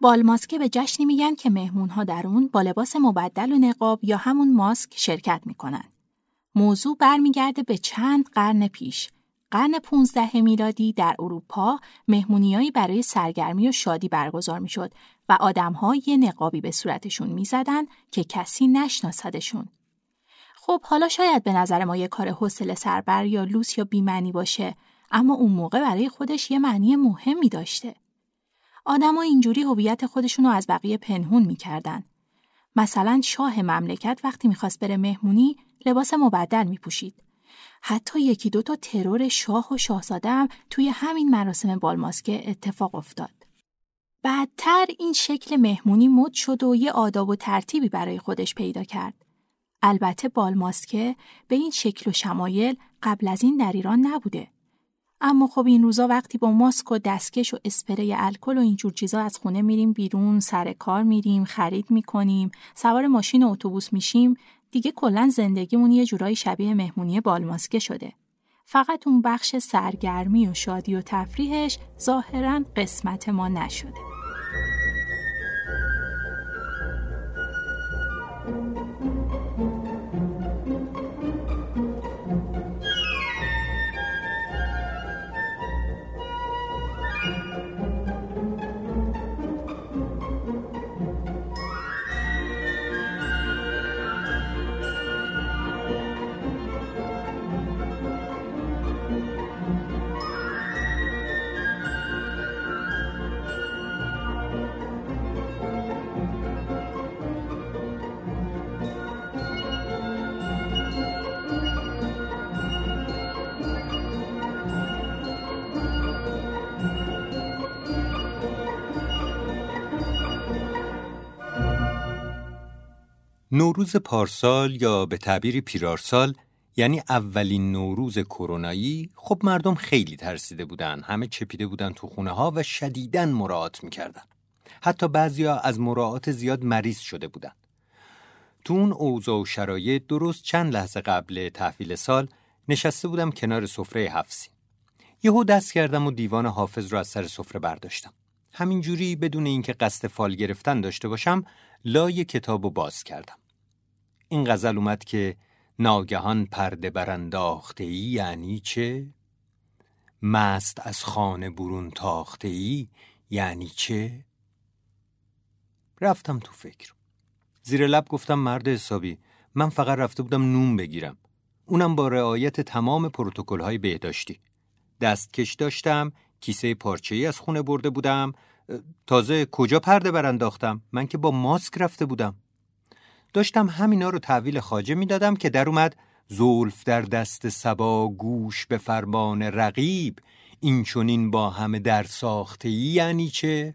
بالماسکه به جشنی میگن که مهمونها در اون با لباس مبدل و نقاب یا همون ماسک شرکت می‌کنن. موضوع برمیگرده به چند قرن پیش. قرن 15 میلادی در اروپا مهمونیایی برای سرگرمی و شادی برگزار می‌شد و آدمها یه نقابی به صورتشون می‌زدن که کسی نشناسدشون. خب حالا شاید به نظر ما یه کار حوصله سربر یا لوس یا بیمعنی باشه اما اون موقع برای خودش یه معنی مهمی داشته. آدما اینجوری هویت خودشون رو از بقیه پنهون می‌کردن. مثلا شاه مملکت وقتی می‌خواست بره مهمونی لباس مبدل میپوشید. حتی یکی دو تا ترور شاه و شاهزاده هم توی همین مراسم بالماسکه اتفاق افتاد. بعدتر این شکل مهمونی مد شد و یه آداب و ترتیبی برای خودش پیدا کرد. البته بالماسکه به این شکل و شمایل قبل از این در ایران نبوده. اما خب این روزا وقتی با ماسک و دستکش و اسپری الکل و اینجور چیزا از خونه میریم بیرون سر کار میریم خرید می‌کنیم سوار ماشین و اتوبوس میشیم دیگه کلا زندگیمون یه جورایی شبیه مهمونی بالماسکه شده. فقط اون بخش سرگرمی و شادی و تفریحش ظاهرا قسمت ما نشده. نوروز پارسال یا به تعبیر پیرارسال یعنی اولین نوروز کرونایی خب مردم خیلی ترسیده بودن. همه چپیده بودن تو خونه ها و شدیداً مراعات می‌کردن. حتی بعضیا از مراعات زیاد مریض شده بودن. تو اون اوضاع و شرایط درست چند لحظه قبل تحویل سال نشسته بودم کنار سفره حفظی یهو دست کردم و دیوان حافظ رو از سر سفره برداشتم. همینجوری بدون اینکه قصد فال گرفتن داشته باشم لای کتاب و باز کردم. این غزل اومد که ناگهان پرده برانداخته ای یعنی چه؟ مست از خانه برون تاخته ای یعنی چه؟ رفتم تو فکر. زیر لب گفتم مرد حسابی من فقط رفته بودم نوم بگیرم. اونم با رعایت تمام پروتکل های بهداشتی. دستکش داشتم کیسه پارچه ای از خونه برده بودم. تازه کجا پرده برانداختم؟ من که با ماسک رفته بودم. داشتم همینا رو تحویل خاجه می‌دادم که در اومد زولف در دست سبا گوش به فرمان رقیب این چونین با همه در ساخته یعنی چه؟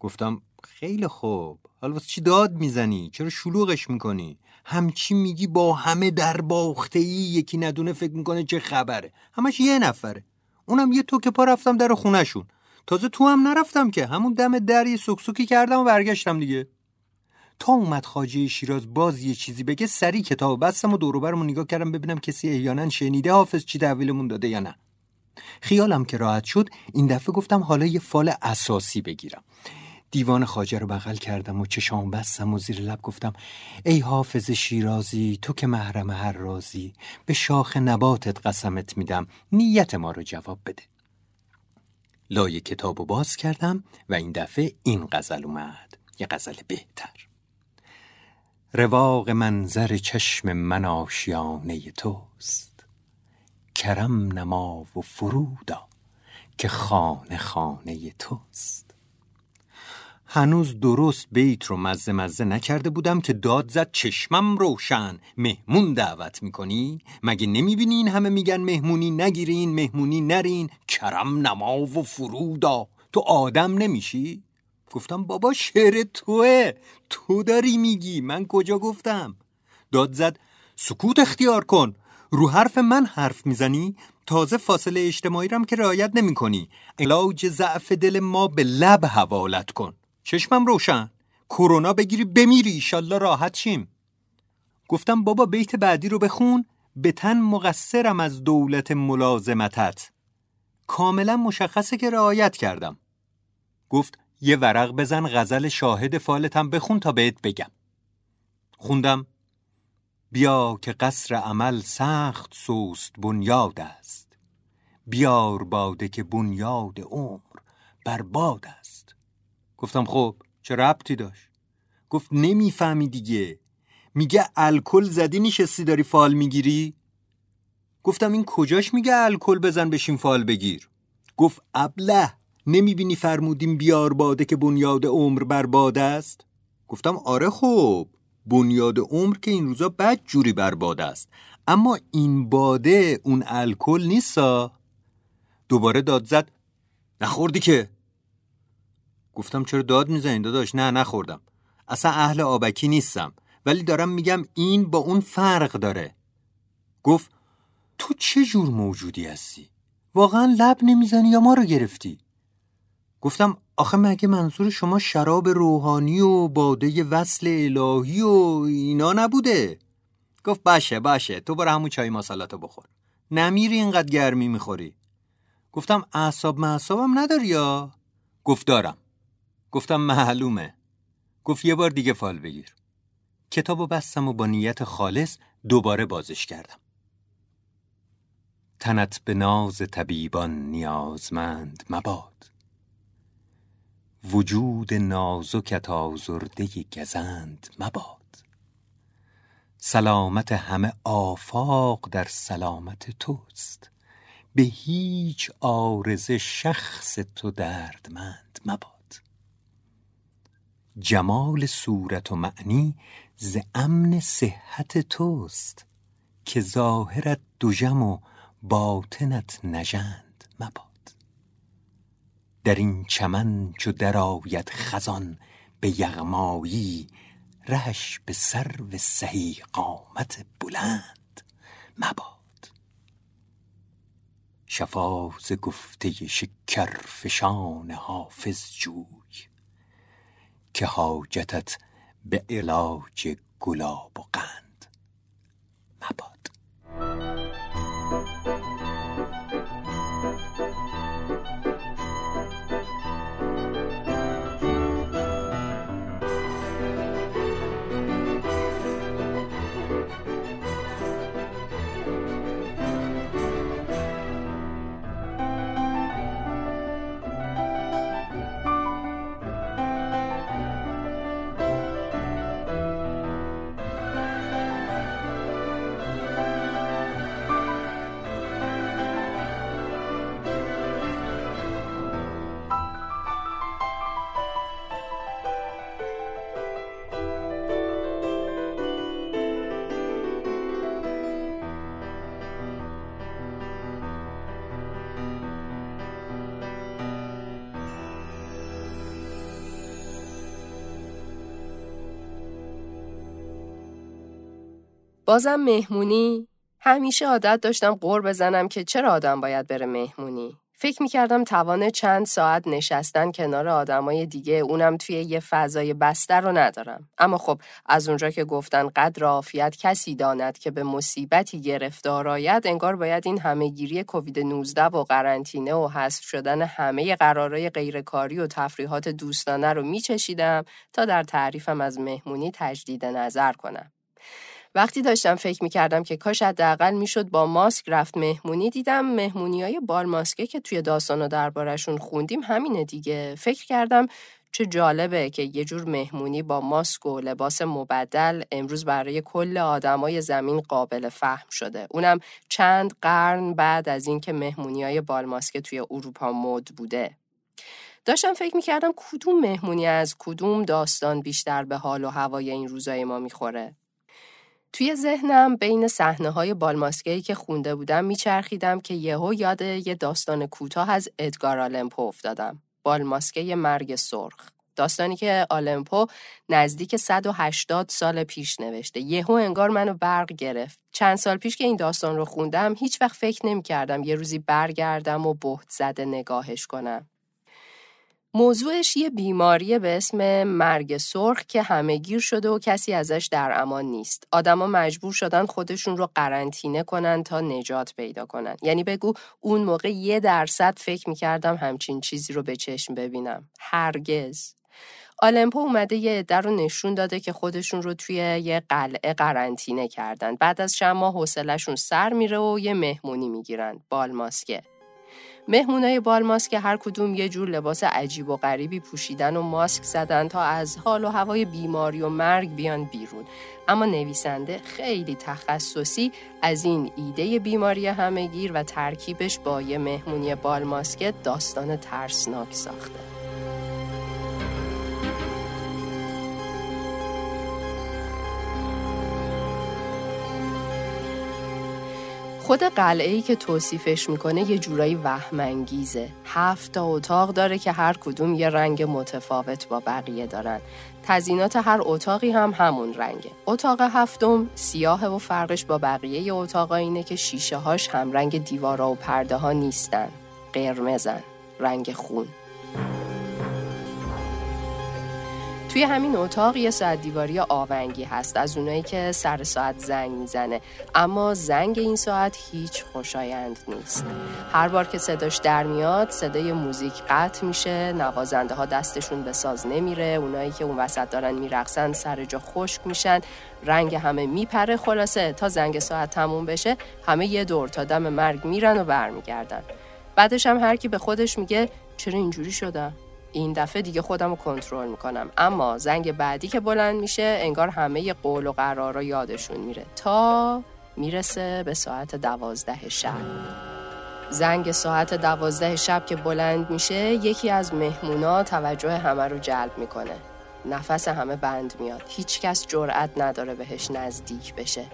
گفتم خیلی خوب حالا واسه چی داد می‌زنی؟ چرا شلوغش می‌کنی؟ همچی میگی با همه در باخته ای یکی ندونه فکر می‌کنه چه خبره همش یه نفره اونم یه تو که پا رفتم در خونهشون تازه تو هم نرفتم که همون دم در یه سکسوکی کردم و برگشتم دیگه تا اومد خاجه شیراز باز یه چیزی بگه سری کتاب بستم و دوروبرمو نگاه کردم ببینم کسی احیانا شنیده حافظ چی تحویلمون داده یا نه. خیالم که راحت شد این دفعه گفتم حالا یه فال اساسی بگیرم. دیوان خاجه رو بغل کردم و چشام بستم و زیر لب گفتم ای حافظ شیرازی تو که محرم هر رازی به شاخ نباتت قسمت میدم نیت ما رو جواب بده. لای کتاب رو باز کردم و این دفعه این غزل اومد. یه غزل بهتر. رواق منظر چشم من آشیانه توست. کرم نما و فرودا که خانه خانه توست. هنوز درست بیت رو مزه مزه نکرده بودم که داد زد چشمم روشن. مهمون دعوت می‌کنی؟ مگه نمی‌بینی این همه میگن مهمونی نگیرین مهمونی نرین؟ کرم نما و فرودا. تو آدم نمیشی؟ گفتم بابا شعر توه. تو داری میگی. من کجا گفتم؟ داد زد سکوت اختیار کن. رو حرف من حرف می‌زنی؟ تازه فاصله اجتماعی رم که رعایت نمی کنی علاج ضعف دل ما به لب حوالت کن. چشمم روشن. کرونا بگیری بمیری. ایشالله راحت شیم. گفتم بابا بیت بعدی رو بخون. به تن مقصرم از دولت ملازمتت. کاملا مشخصه که رعایت کردم. گفت یه ورق بزن غزل شاهد فالتم بخون تا بهت بگم. خوندم؟ بیا که قصر عمل سخت سوست بنیاد است. بیار باده که بنیاد عمر برباد است. گفتم خب چه ربطی داشت؟ گفت نمی‌فهمی دیگه. میگه الکل زدی نشستی داری فال می‌گیری؟ گفتم این کجاش میگه الکل بزن بشین فال بگیر؟ گفت ابله. نمی‌بینی فرمودیم بیار باده که بنیاد عمر برباد است؟ گفتم آره خب بنیاد عمر که این روزا بد جوری برباد است. اما این باده اون الکل نیستا؟ دوباره داد زد نخوردی که؟ گفتم چرا داد می‌زنی داداش؟ نه نخوردم. اصلا اهل آبکی نیستم ولی دارم میگم این با اون فرق داره. گفت تو چه جور موجودی هستی؟ واقعا لب نمی‌زنی یا ما رو گرفتی؟ گفتم آخه مگه منظور شما شراب روحانی و باده وصل الهی و اینا نبوده؟ گفت باشه باشه تو برو همون چای ماسالاتو بخور. نمیری اینقدر گرمی می‌خوری؟ گفتم اعصاب معصابم نداری یا؟ گفت دارم. گفتم معلومه. گفت یه بار دیگه فال بگیر. کتابو بستم و با نیت خالص دوباره بازش کردم. تنت به ناز طبیبان نیازمند مباد. وجود نازکت آزرده گزند مباد. سلامت همه آفاق در سلامت توست. به هیچ آرزه شخص تو دردمند مباد. جمال صورت و معنی ز امن صحت توست که ظاهرت دوژم و باطنت نژند مباد. در این چمن چو درآید خزان به یغمایی رهش به سرو سهی قامت بلند مباد. شفا ز گفته شکرفشان حافظ جوی که حاجتت به علاج گلاب و قند مباد. بازم مهمونی همیشه عادت داشتم قور بزنم که چرا آدم باید بره مهمونی فکر می‌کردم توان چند ساعت نشستن کنار آدمای دیگه اونم توی یه فضای بستر رو ندارم. اما خب از اونجا که گفتن قدر عافیت کسی داند که به مصیبتی گرفتار آید انگار باید این همهگیری کووید 19 و قرنطینه و حذف شدن همه قرارای غیرکاری و تفریحات دوستانه رو میچشیدم تا در تعریفم از مهمونی تجدید نظر کنم. وقتی داشتم فکر می‌کردم که کاش حداقل می‌شد با ماسک رفت مهمونی دیدم مهمونی های بال ماسکه که توی داستان و دربارشون خوندیم همینه دیگه فکر کردم چه جالبه که یه جور مهمونی با ماسک و لباس مبدل امروز برای کل آدمای زمین قابل فهم شده. اونم چند قرن بعد از اینکه مهمونی های بال ماسکه توی اروپا مد بوده. داشتم فکر می‌کردم کدوم مهمونی از کدوم داستان بیشتر به حال و هوای این روزای ما می‌خوره. توی ذهنم بین صحنه های بالماسکهی که خونده بودم میچرخیدم که یهو یاد یه داستان کوتاه از ادگار آلمپو افتادم. بالماسکه مرگ سرخ. داستانی که آلمپو نزدیک 180 سال پیش نوشته. یهو انگار منو برق گرفت. چند سال پیش که این داستان رو خوندم هیچ وقت فکر نمی کردم یه روزی برگردم و بهت زده نگاهش کنم. موضوعش یه بیماری به اسم مرگ سرخ که همه گیر شده و کسی ازش در امان نیست. آدما مجبور شدن خودشون رو قرنطینه کنن تا نجات پیدا کنن. یعنی بگو اون موقع یه درصد فکر می‌کردم همچین چیزی رو به چشم ببینم. هرگز. آلمپو اومده یه عده رو نشون داده که خودشون رو توی یه قلعه قرنطینه کردن. بعد از چند ماه حوصلهشون سر میره و یه مهمونی می‌گیرن. بالماسکه. مهمونای بال ماسک هر کدوم یه جور لباس عجیب و غریبی پوشیدن و ماسک زدن تا از حال و هوای بیماری و مرگ بیان بیرون. اما نویسنده خیلی تخصصی از این ایده بیماری همهگیر و ترکیبش با یه مهمونی بال ماسک داستان ترسناک ساخته. خود قلعه ای که توصیفش می‌کنه یه جورایی وهمانگیزه. هفت تا اتاق داره که هر کدوم یه رنگ متفاوت با بقیه دارن. تزینات هر اتاقی هم همون رنگه. اتاق هفتم سیاه و فرقش با بقیه اتاقا اینه که شیشه هاش هم رنگ دیوارا و پرده ها نیستن. قرمزن. رنگ خون. توی همین اتاق یه ساعت دیواری آونگی هست از اونایی که سر ساعت زنگ می‌زنه. اما زنگ این ساعت هیچ خوشایند نیست. هر بار که صداش در میاد صدای موزیک قطع میشه نوازنده ها دستشون به ساز نمیره اونایی که اون وسط دارن میرقصن سر جا خشک میشن رنگ همه میپره. خلاصه تا زنگ ساعت تموم بشه همه یه دور تا دم مرگ میرن و برمیگردن. بعدش هم هر کی به خودش میگه چرا اینجوری شدم؟ این دفعه دیگه خودم رو کنترل می‌کنم. اما زنگ بعدی که بلند میشه انگار همه قول و قرار رو یادشون میره. تا می‌رسه به ساعت دوازده شب. زنگ ساعت دوازده شب که بلند میشه یکی از مهمونا توجه همه رو جلب می‌کنه. نفس همه بند میاد. هیچکس جرأت نداره بهش نزدیک بشه.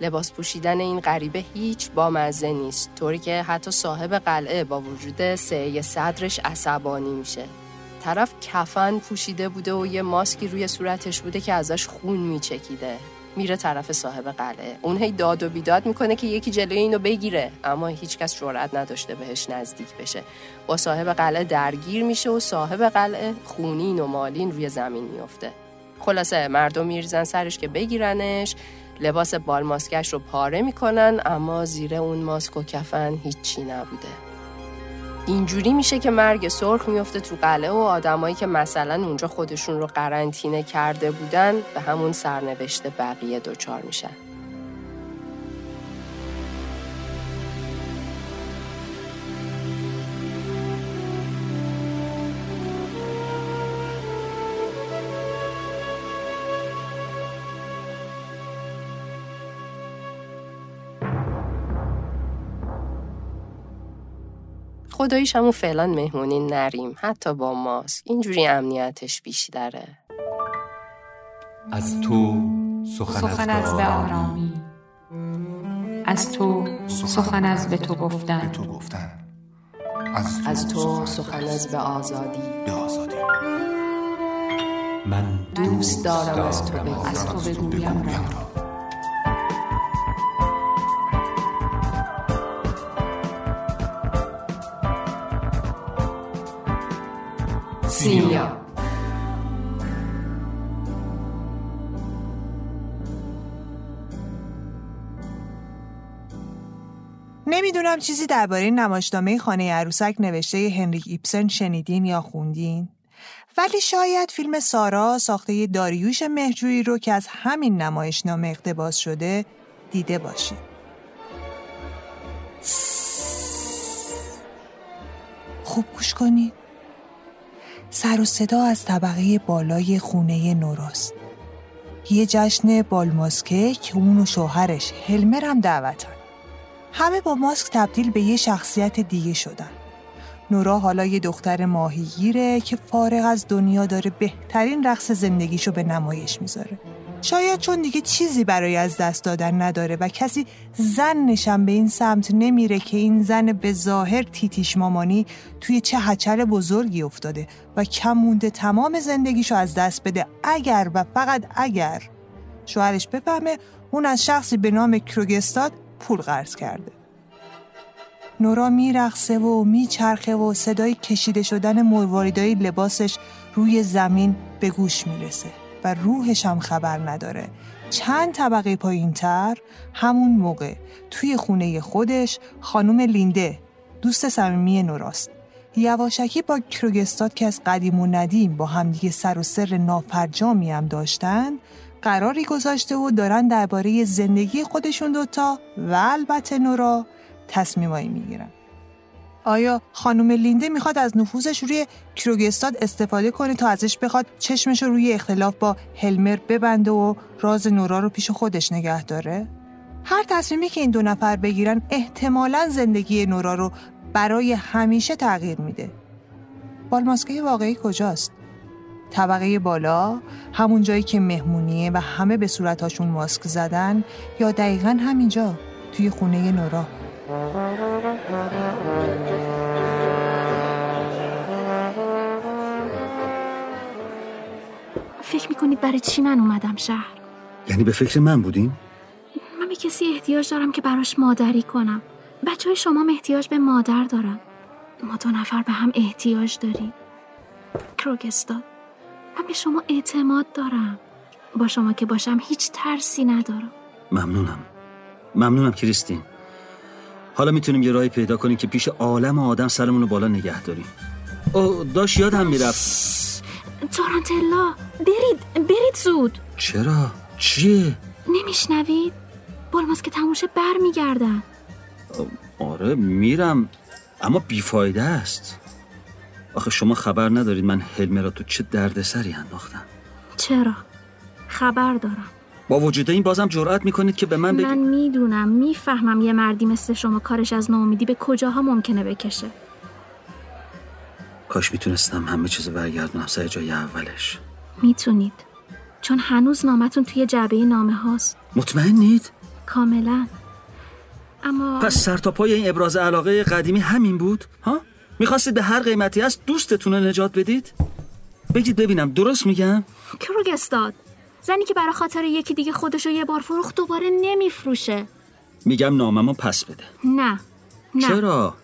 لباس پوشیدن این غریبه هیچ با مزه نیست. طوری که حتی صاحب قلعه با وجود سعی صدرش عصبانی میشه. طرف کفن پوشیده بوده و یه ماسکی روی صورتش بوده که ازش خون میچکیده. میره طرف صاحب قلعه. اون هی داد و بیداد می‌کنه که یکی جلوی اینو بگیره. اما هیچکس جرأت نداشته بهش نزدیک بشه. با صاحب قلعه درگیر میشه و صاحب قلعه خونین و مالین روی زمین میفته خلاصه مردم میریزن سرش که بگیرنش. لباس بال ماسکش رو پاره می‌کنن اما زیر اون ماسک و کفن هیچی نبوده. اینجوری میشه که مرگ سرخ میفته تو قلعه و آدمایی که مثلا اونجا خودشون رو قرنطینه کرده بودن به همون سرنوشت بقیه دچار میشن. خداییش همون فعلا مهمونی نریم. حتی با ماسک اینجوری امنیتش بیشتره. از تو سخن, از به آرامی. از تو سخن از به تو گفتن. از تو سخن از به آزادی. به آزادی. من دوست دارم از تو بگویم. از تو بگویم. را سیمیا نمی‌دونم چیزی درباره نمایشنامه خانه عروسک نوشته هنریک ایپسن شنیدین یا خوندین. ولی شاید فیلم سارا ساخته داریوش مهجویی رو که از همین نمایشنامه اقتباس شده دیده باشید خوب گوش کنید سر و صدا از طبقه بالای خونه نوراست یه جشن بالماسکه که اون و شوهرش هلمر هم دعوتن. همه با ماسک تبدیل به یه شخصیت دیگه شدن. نورا حالا یه دختر ماهیگیره که فارغ از دنیا داره بهترین رقص زندگیشو به نمایش می‌ذاره. شاید چون دیگه چیزی برای از دست دادن نداره و کسی زن نشم به این سمت نمیره که این زن به ظاهر تیتیش مامانی توی چه هچل بزرگی افتاده و کم مونده تمام زندگیشو از دست بده. اگر و فقط اگر. شوهرش بفهمه اون از شخصی به نام کروگستاد پول قرض کرده. نورا میرقصه و میچرخه و صدای کشیده شدن مرواریدای لباسش روی زمین به گوش می‌رسه. و روحش هم خبر نداره. چند طبقه پایین تر همون موقع توی خونه خودش خانم لینده دوست صمیمی نوراست. یواشکی با کروگستاد که از قدیم و ندیم با همدیگه سر و سر نافرجامی هم داشتن قراری گذاشته و دارن درباره زندگی خودشون دوتا و البته نورا تصمیمایی می‌گیرن. آیا خانم لینده می‌خواد از نفوذش روی کروگستاد استفاده کنه تا ازش بخواد چشمش رو روی اختلاف با هلمر ببنده و راز نورا رو پیش خودش نگه داره؟ هر تصمیمی که این دو نفر بگیرن احتمالا زندگی نورا رو برای همیشه تغییر میده. بالماسکه واقعی کجاست؟ طبقه بالا همون جایی که مهمونیه و همه به صورتاشون ماسک زدن یا دقیقا همینجا توی خونه نورا فکر می‌کنید برای چی من اومدم شهر؟ یعنی به فکر من بودیم؟ من به کسی احتیاج دارم که براش مادری کنم. بچه های شما احتیاج به مادر دارن. ما دو نفر به هم احتیاج داریم. کروگستاد من به شما اعتماد دارم. با شما که باشم هیچ ترسی ندارم. ممنونم. ممنونم کریستین. حالا می‌تونیم یه راهی پیدا کنیم که پیش عالم آدم سرمون رو بالا نگه داریم. او داشت یادم می‌رفت. تارانتلا برید برید زود. چرا؟ چیه؟ نمیشنوید؟ بالماس که تموشه بر میگردن آره میرم. اما بیفایده است. آخه شما خبر ندارید من هلمه را تو چه دردسری انداختم. چرا؟ خبر دارم. با وجود این بازم جرأت می‌کنید که به من بگید من می‌دونم می‌فهمم یه مردی مثل شما کارش از ناامیدی به کجاها ممکنه بکشه کاش می‌تونستم همه چیز برگردونم سر جای اولش می‌تونید چون هنوز نامتون توی جعبه نامه هاست مطمئنید؟ کاملا اما پس سر تا پای این ابراز علاقه قدیمی همین بود؟ ها؟ می‌خواستید به هر قیمتی از دوستتون رو نجات بدید؟ بگید ببینم درست میگم؟ کروگستاد زنی که برای خاطر یکی دیگه خودشو یه بار فروخت دوباره نمیفروشه. میگم ناممو پس بده. نه نه. چرا؟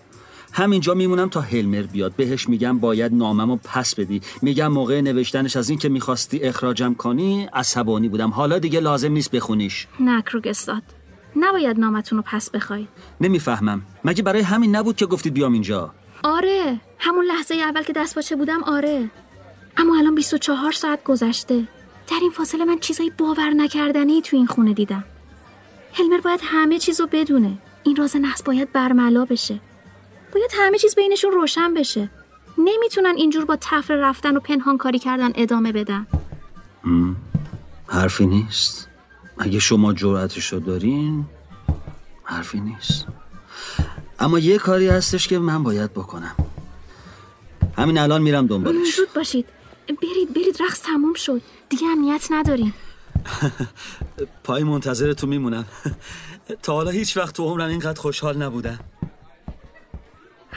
همینجا میمونم تا هلمر بیاد. بهش میگم باید ناممو پس بدی. میگم موقع نوشتنش از این که می‌خواستی اخراجم کنی عصبانی بودم. حالا دیگه لازم نیست بخونیش. نه کروگستاد نباید نامتون رو پس بخواید نمی‌فهمم. مگه برای همین نبود که گفتید بیام اینجا؟ آره. همون لحظه اول که دست باچه بودم آره. اما الان 24 ساعت گذشته. در این فاصله من چیزایی باور نکردنی تو این خونه دیدم. هلمر باید همه چیز رو بدونه. این راز نحس باید برملا بشه. باید همه چیز بینشون روشن بشه. نمی‌تونن اینجور با تفر رفتن و پنهان کاری کردن ادامه بدن. حرفی نیست. اگه شما جرأتش رو دارین حرفی نیست. اما یه کاری هستش که من باید بکنم. همین الان میرم دنبالش. زود باشید. برید برید رقص تموم شد. دیگه امنیت نداریم. پای منتظر تو میمونم. تا حالا هیچ وقت تو عمرم اینقدر خوشحال نبودم.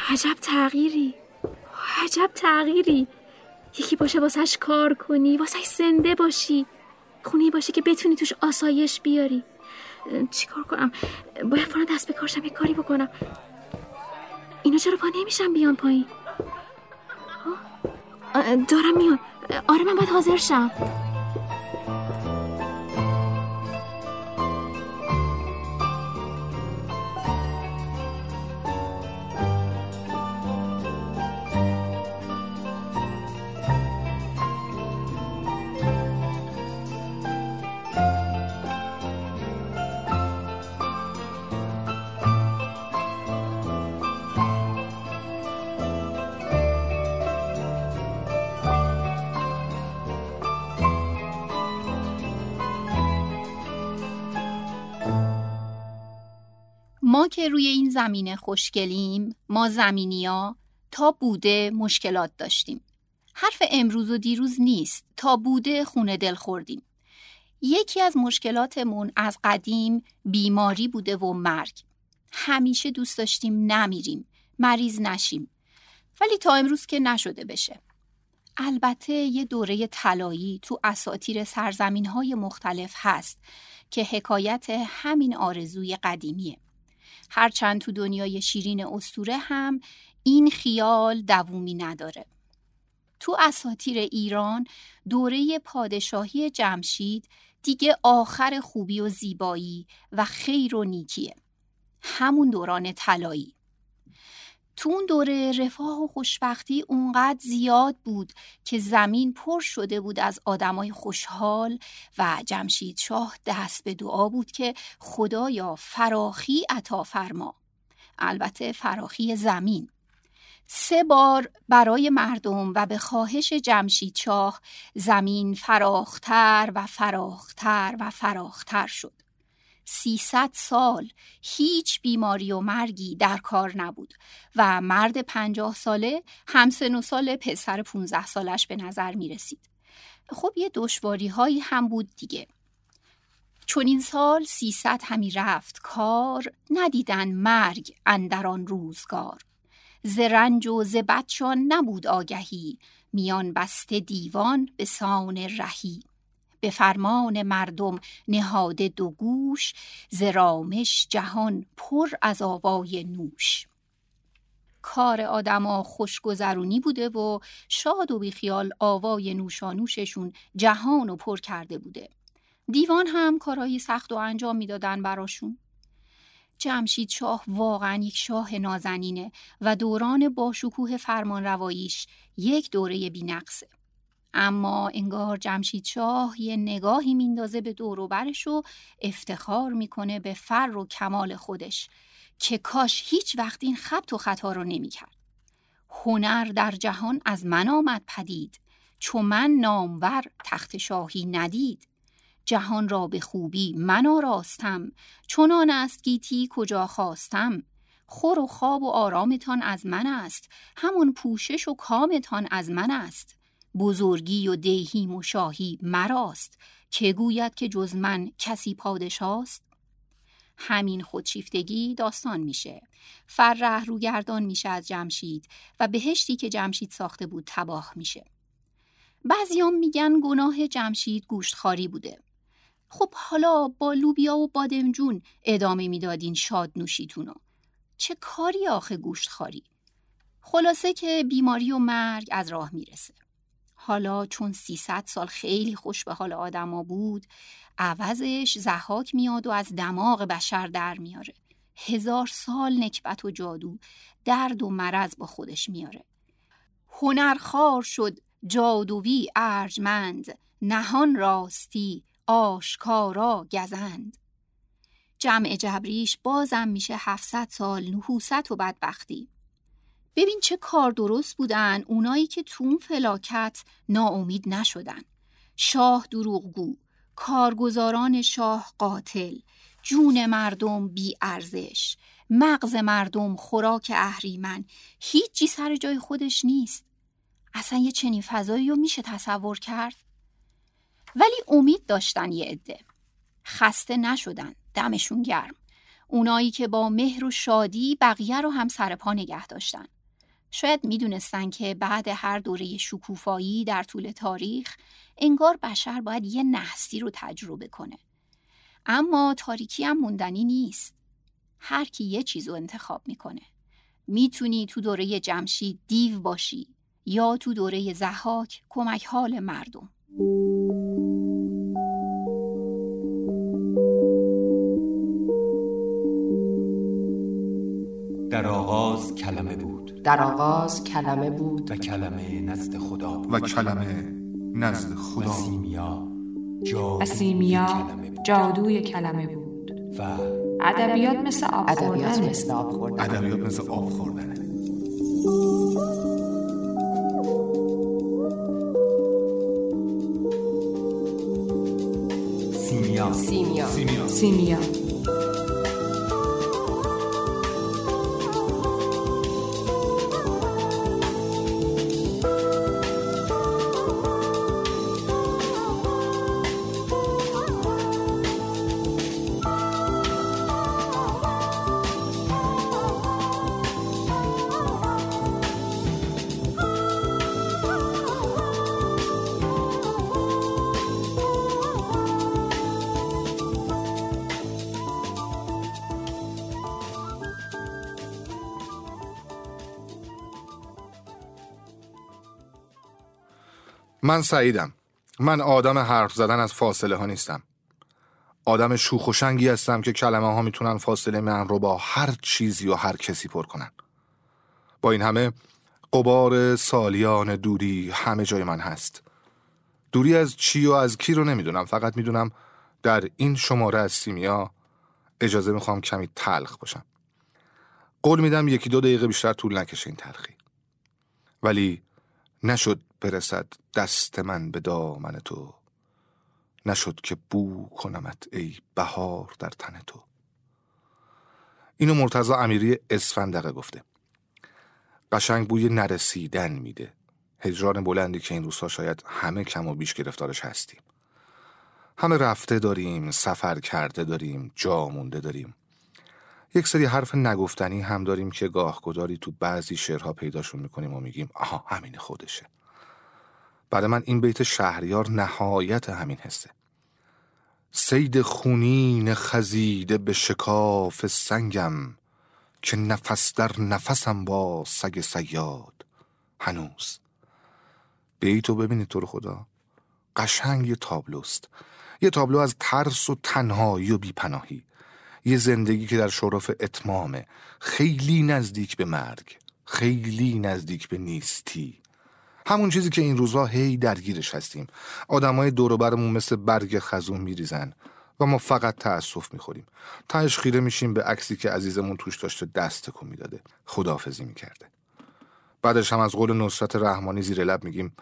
عجب تغییری. عجب تغییری. یکی باشه واسهش کار کنی واسهش زنده باشی. خونه باشه که بتونی توش آسایش بیاری. چیکار کنم؟ باید فورا دست به کارشم یه کاری بکنم. اینا چرا پا نمیشم بیان پایین؟ دارم میان. آره من باید حاضر شم. ما که روی این زمینه خوشگلیم ما زمینیا تا بوده مشکلات داشتیم حرف امروز و دیروز نیست تا بوده خونه دل خوردیم یکی از مشکلاتمون از قدیم بیماری بوده و مرگ. همیشه دوست داشتیم نمیریم، مریض نشیم. ولی تا امروز که نشده بشه. البته یه دوره طلایی تو اساتیر سرزمین های مختلف هست که حکایت همین آرزوی قدیمیه. هرچند تو دنیای شیرین استوره هم این خیال دوومی نداره. تو اساتیر ایران دوره پادشاهی جمشید دیگه آخر خوبی و زیبایی و خیر و نیکیه. همون دوران طلایی. تو اون دوره رفاه و خوشبختی اونقدر زیاد بود که زمین پر شده بود از آدمای خوشحال و جمشید شاه دست به دعا بود که خدایا فراخی عطا فرما البته فراخی زمین سه بار برای مردم و به خواهش جمشید شاه زمین فراختر و فراختر و فراختر شد. سیصد سال هیچ بیماری و مرگی در کار نبود و مرد پنجاه ساله همسن و سال پسر پونزه سالش به نظر می رسید. خب یه دشواری هایی هم بود دیگه. چون این سال سیصد همی رفت کار ندیدن مرگ اندران روزگار. ز رنج و ز نبود آگهی میان بسته دیوان به سان رهی به فرمان مردم نهاده دو گوش ز رامش جهان پر از آوای نوش. کار آدما خوشگذرونی بوده و شاد و بیخیال آوای نوشانوششون جهان و پر کرده بوده. دیوان هم کارایی سخت و انجام می‌دادن براشون. جمشید شاه واقعا یک شاه نازنینه و دوران با شکوه فرمان رواییش یک دوره بینقصه. اما انگار جمشید شاه یه نگاهی میندازه به دوروبرش و افتخار می‌کنه به فر و کمال خودش که کاش هیچ وقت این خبت و خطا رو نمی‌کرد. هنر در جهان از من آمد پدید چون من نامور تخت شاهی ندید. جهان را به خوبی من آراستم چنان است گیتی کجا خواستم. خور و خواب و آرامتان از من است همون پوشش و کامتان از من است. بزرگی و دیهیم و شاهی مراست. که گوید که جز من کسی پادشاست؟ همین خودشیفتگی داستان میشه. فرح روگردان میشه از جمشید و بهشتی که جمشید ساخته بود تباه میشه. بعضیام میگن گناه جمشید گوشتخاری بوده. خب حالا با لوبیا و بادمجون ادامه می‌دادین شاد نوشیتونو چه کاری آخه گوشت خاری خلاصه که بیماری و مرگ از راه می‌رسه. حالا چون 300 سال خیلی خوش به حال آدما بود عوضش زحاک میاد و از دماغ بشر در میاره. هزار سال نکبت و جادو درد و مرض با خودش میاره. هنرخوار شد جادوی ارجمند نهان راستی آشکارا گزند. جمع جبریش بازم میشه 700 سال نحوست و بدبختی. ببین چه کار درست بودن اونایی که تو اون فلاکت ناامید نشدن. شاه دروغگو کارگزاران شاه قاتل جون مردم بی ارزش مغز مردم خوراک اهریمن. هیچی سر جای خودش نیست. اصلا یه چنین فضایی رو میشه تصور کرد؟ ولی امید داشتن یه عده. خسته نشدن. دمشون گرم. اونایی که با مهر و شادی بقیه رو هم سر پا نگه داشتن. شاید می‌دونستن که بعد هر دوره شکوفایی در طول تاریخ انگار بشر باید یه نحسی رو تجربه کنه. اما تاریکی هم موندنی نیست. هر کی یه چیز رو انتخاب می‌کنه. می‌تونی تو دوره جمشید دیو باشی یا تو دوره زحاک کمک حال مردم. در آغاز کلمه بود. در آغاز کلمه بود. و کلمه نزد خدا بود. و کلمه نزد خدا. سیمیا و سیمیا جادوی کلمه بود. و ادبیات مثل آب ادبیات خوردنه. مثل آب خوردن. ادبیات مثل آب خوردنه سیمیا. سیمیا. سیمیا. سیمیا. من سعیدم. من آدم حرف زدن از فاصله ها نیستم. آدم شوخ و شنگی هستم که کلمه ها می‌تونن فاصله من رو با هر چیزی و هر کسی پر کنن. با این همه قبار سالیان دوری همه جای من هست. دوری از چی و از کی رو نمی‌دونم فقط می‌دونم در این شماره از سیمیا اجازه می‌خوام کمی تلخ باشم. قول میدم یکی دو دقیقه بیشتر طول نکشه این تلخی. ولی نشد برسد دست من به دامن تو. نشد که بو کنمت ای بهار در تن تو. اینو مرتضی امیری اسفندقه گفته. قشنگ بوی نرسیدن میده. هجران بلندی که این روزها شاید همه کم و بیش گرفتارش هستیم. همه رفته داریم سفر کرده داریم جا مونده داریم. یک سری حرف نگفتنی هم داریم که گاه گداری تو بعضی شعرها پیداشون می‌کنیم و میگیم آها همین خودشه. برای من این بیت شهریار نهایت همین حسه. سید خونین خزیده به شکاف سنگم که نفس در نفسم با سگ سیاد هنوز. بیتو ببینید تو رو خدا. قشنگ یه تابلوست یه تابلو از ترس و تنهایی و بیپناهی. یه زندگی که در شرف اتمامه. خیلی نزدیک به مرگ. خیلی نزدیک به نیستی. همون چیزی که این روزها هی درگیرش هستیم. آدمای دور برمون مثل برگ خزون میریزن و ما فقط تأسف می‌خوریم. تهش خیره میشیم به عکسی که عزیزمون توش داشته دست تکون می‌داده. خداحافظی می‌کرده. بعدش هم از قول نصرت رحمانی زیر لب میگیم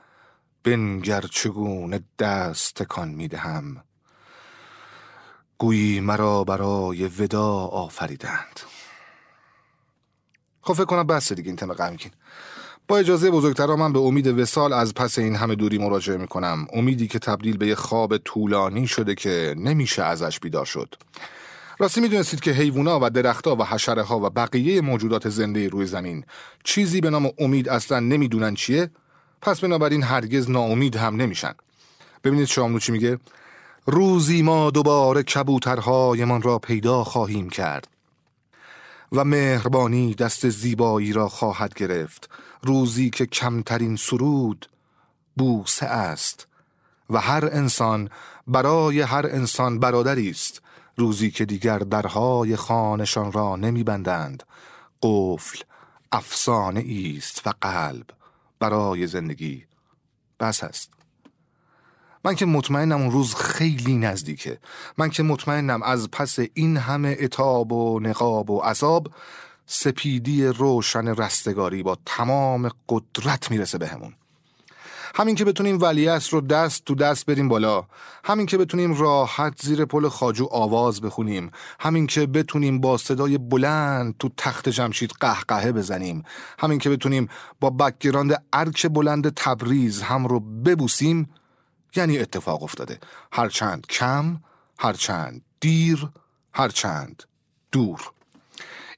بنگر چگونه دست تکان می‌دهم؟ گویی مرا برای ودا آفریدند. خب فکر کنم بس دیگه این تم غمگین. با اجازه بزرگترا من به امید وسال از پس این همه دوری مراجعه می‌کنم. امیدی که تبدیل به یه خواب طولانی شده که نمیشه ازش بیدار شد. راستی می‌دونستید که حیوونا و درختها و حشره ها و بقیه موجودات زنده روی زمین چیزی به نام امید اصلا نمی‌دونن چیه. پس بنابراین هرگز ناامید هم نمیشن. ببینید شاملو چی میگه؟ روزی ما دوباره کبوترهایمان را پیدا خواهیم کرد. و مهربانی دست زیبایی را خواهد گرفت. روزی که کمترین سرود بوسه است و هر انسان برای هر انسان برادری است. روزی که دیگر درهای خانشان را نمیبندند قفل افسانه است و قلب برای زندگی بس است. من که مطمئنم اون روز خیلی نزدیکه. من که مطمئنم از پس این همه اتاب و نقاب و عذاب سپیدی روشن رستگاری با تمام قدرت می‌رسه بهمون همین که بتونیم ولیعصر رو دست تو دست بریم بالا. همین که بتونیم راحت زیر پل خاجو آواز بخونیم. همین که بتونیم با صدای بلند تو تخت جمشید قهقهه بزنیم. همین که بتونیم با background ارک بلند تبریز هم رو ببوسیم. یعنی اتفاق افتاده. هرچند کم هرچند دیر هرچند دور.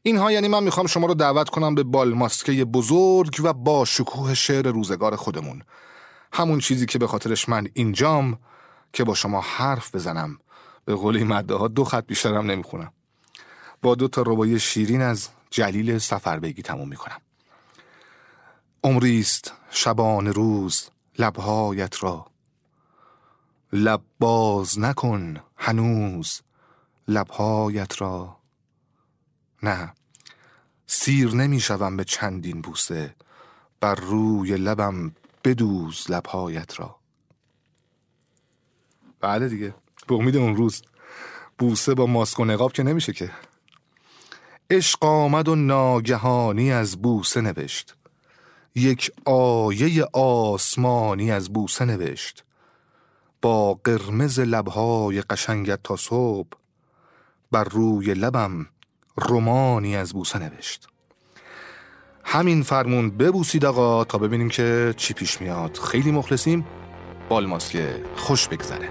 اینها یعنی من می‌خوام شما رو دعوت کنم به بالماسکه بزرگ و با شکوه شعر روزگار خودمون. همون چیزی که به خاطرش من اینجام که با شما حرف بزنم. به قول این مده ها دو خط بیشترم نمی‌خونم. با دو تا ربای شیرین از جلیل سفربگی تموم می‌کنم. عمریست شبان روز لبهایت را لب باز نکن هنوز لبهایت را. نه سیر نمی‌شوم به چندین بوسه بر روی لبم بدوز لبهایت را. بله دیگه به امید اون روز. بوسه با ماسک و نقاب که نمیشه که. عشق آمد و ناگهانی از بوسه نوشت. یک آیه آسمانی از بوسه نوشت. قرمز لبهای قشنگت تا صبح بر روی لبم رومانی از بوسه نوشت. همین فرمون ببوسید آقا تا ببینیم که چی پیش میاد. خیلی مخلصیم. بالماس که خوش بگذره.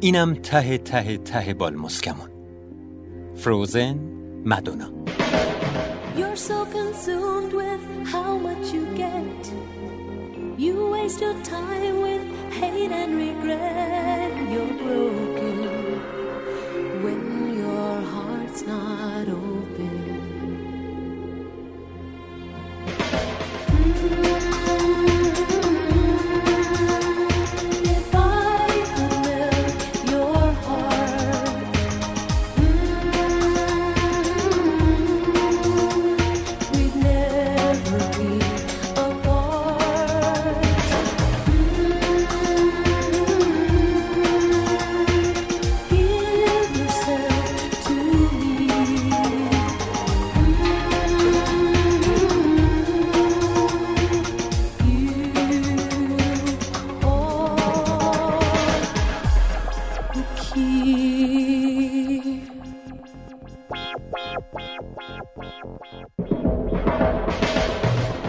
اینم ته ته ته بال مسکمون. فروزن مدونا You're so consumed with how much you get. You waste your time with hate and regret. You're broken when your heart's not open.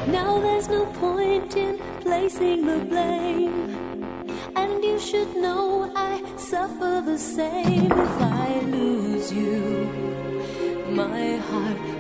Now there's no point in placing the blame, and you should know I suffer the same if I lose you. My heart